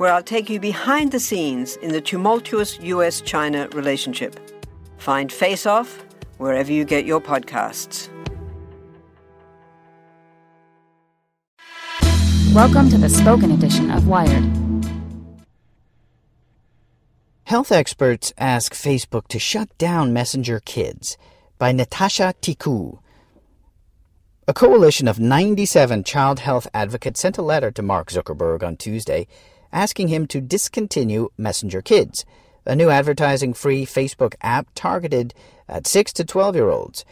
where I'll take you behind the scenes in the tumultuous US China relationship. Find Face Off wherever you get your podcasts. Welcome to the spoken edition of Wired. Health experts ask Facebook to shut down Messenger Kids by Natasha Tiku. A coalition of 97 child health advocates sent a letter to Mark Zuckerberg on Tuesday asking him to discontinue Messenger Kids, a new advertising free Facebook app targeted at 6 to 12 year olds.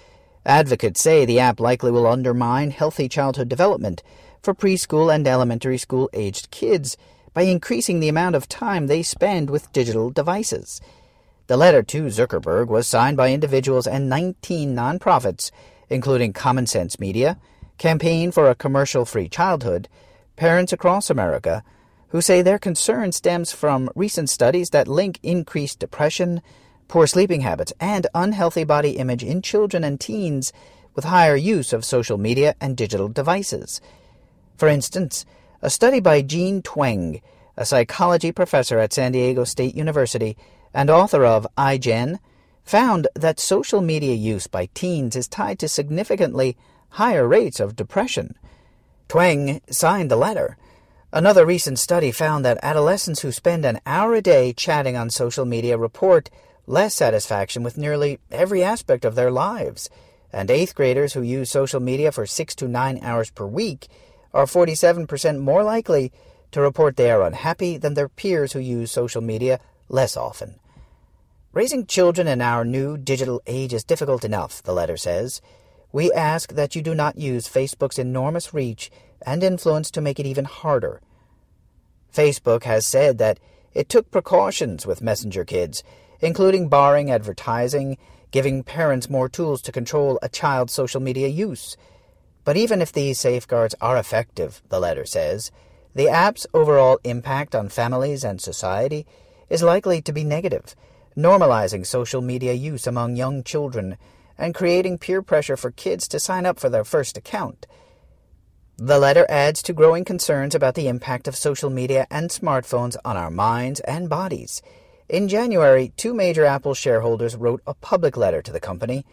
Advocates say the app likely will undermine healthy childhood development for preschool and elementary school aged kids by increasing the amount of time they spend with digital devices. The letter to Zuckerberg was signed by individuals and 19 nonprofits, including Common Sense Media, Campaign for a Commercial Free Childhood, Parents Across America, who say their concern stems from recent studies that link increased depression, poor sleeping habits, and unhealthy body image in children and teens with higher use of social media and digital devices. For instance, a study by Jean Twenge, a psychology professor at San Diego State University and author of iGen, found that social media use by teens is tied to significantly higher rates of depression. Twenge signed the letter. Another recent study found that adolescents who spend an hour a day chatting on social media report less satisfaction with nearly every aspect of their lives, and eighth graders who use social media for six to nine hours per week are 47% more likely to report they are unhappy than their peers who use social media less often. Raising children in our new digital age is difficult enough, the letter says. We ask that you do not use Facebook's enormous reach and influence to make it even harder. Facebook has said that it took precautions with Messenger Kids, including barring advertising, giving parents more tools to control a child's social media use. But even if these safeguards are effective, the letter says, the app's overall impact on families and society is likely to be negative, normalizing social media use among young children and creating peer pressure for kids to sign up for their first account. The letter adds to growing concerns about the impact of social media and smartphones on our minds and bodies. In January, two major Apple shareholders wrote a public letter to the company,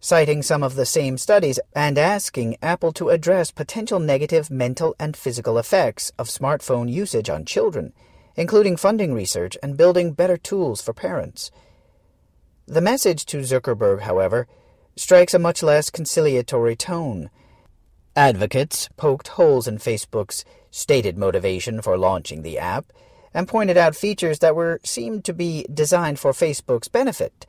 citing some of the same studies and asking Apple to address potential negative mental and physical effects of smartphone usage on children, including funding research and building better tools for parents. The message to Zuckerberg, however, strikes a much less conciliatory tone. Advocates poked holes in Facebook's stated motivation for launching the app and pointed out features that were seemed to be designed for Facebook's benefit.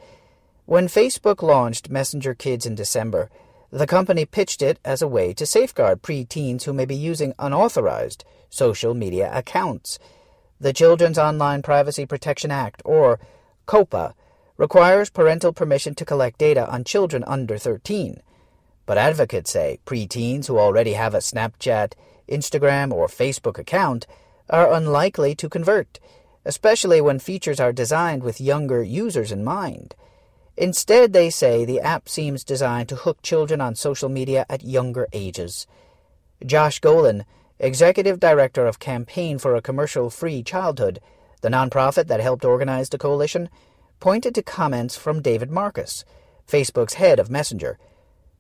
When Facebook launched Messenger Kids in December, the company pitched it as a way to safeguard preteens who may be using unauthorized social media accounts. The Children's Online Privacy Protection Act, or COPPA, requires parental permission to collect data on children under 13. But advocates say preteens who already have a Snapchat, Instagram, or Facebook account are unlikely to convert, especially when features are designed with younger users in mind. Instead, they say the app seems designed to hook children on social media at younger ages. Josh Golin, executive director of Campaign for a Commercial Free Childhood, the nonprofit that helped organize the coalition, pointed to comments from David Marcus, Facebook's head of Messenger.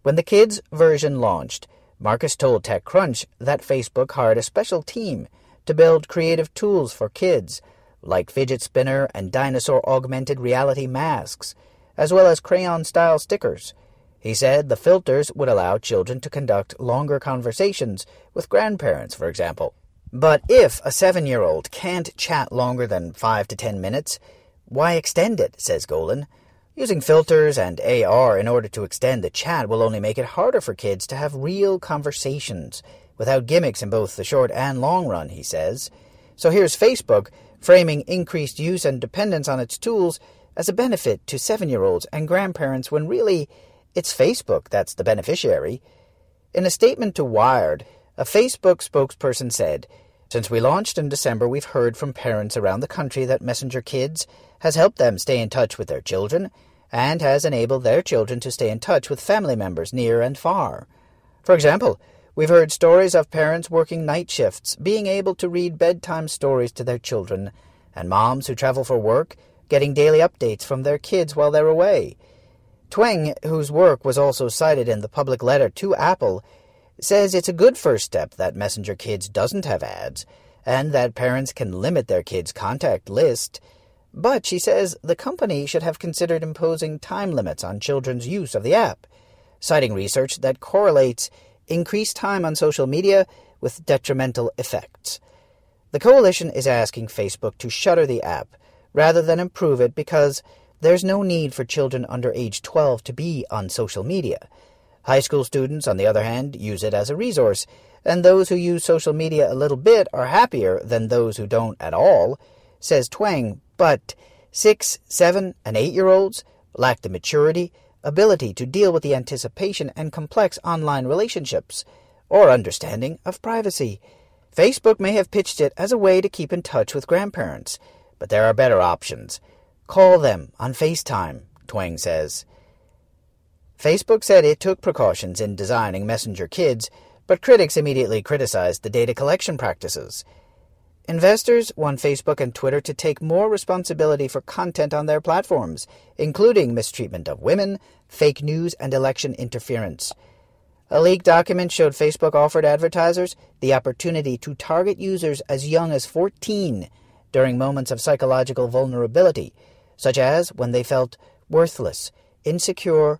When the kids' version launched, Marcus told TechCrunch that Facebook hired a special team to build creative tools for kids, like fidget spinner and dinosaur augmented reality masks, as well as crayon style stickers. He said the filters would allow children to conduct longer conversations with grandparents, for example. But if a seven year old can't chat longer than five to ten minutes, why extend it, says Golin. Using filters and AR in order to extend the chat will only make it harder for kids to have real conversations without gimmicks in both the short and long run, he says. So here's Facebook framing increased use and dependence on its tools as a benefit to seven year olds and grandparents when really it's Facebook that's the beneficiary. In a statement to Wired, a Facebook spokesperson said, Since we launched in December, we've heard from parents around the country that Messenger Kids has helped them stay in touch with their children and has enabled their children to stay in touch with family members near and far. For example, we've heard stories of parents working night shifts being able to read bedtime stories to their children, and moms who travel for work getting daily updates from their kids while they're away. Twenge, whose work was also cited in the public letter to Apple, says it's a good first step that Messenger Kids doesn't have ads, and that parents can limit their kids' contact list but she says the company should have considered imposing time limits on children's use of the app, citing research that correlates increased time on social media with detrimental effects. The coalition is asking Facebook to shutter the app rather than improve it because there's no need for children under age 12 to be on social media. High school students, on the other hand, use it as a resource, and those who use social media a little bit are happier than those who don't at all, says Twenge, but six, seven, and eight year olds lack the maturity, ability to deal with the anticipation and complex online relationships, or understanding of privacy. Facebook may have pitched it as a way to keep in touch with grandparents, but there are better options. Call them on FaceTime, Twenge says. Facebook said it took precautions in designing Messenger Kids, but critics immediately criticized the data collection practices. Investors want Facebook and Twitter to take more responsibility for content on their platforms, including mistreatment of women, fake news, and election interference. A leaked document showed Facebook offered advertisers the opportunity to target users as young as 14 during moments of psychological vulnerability, such as when they felt worthless, insecure,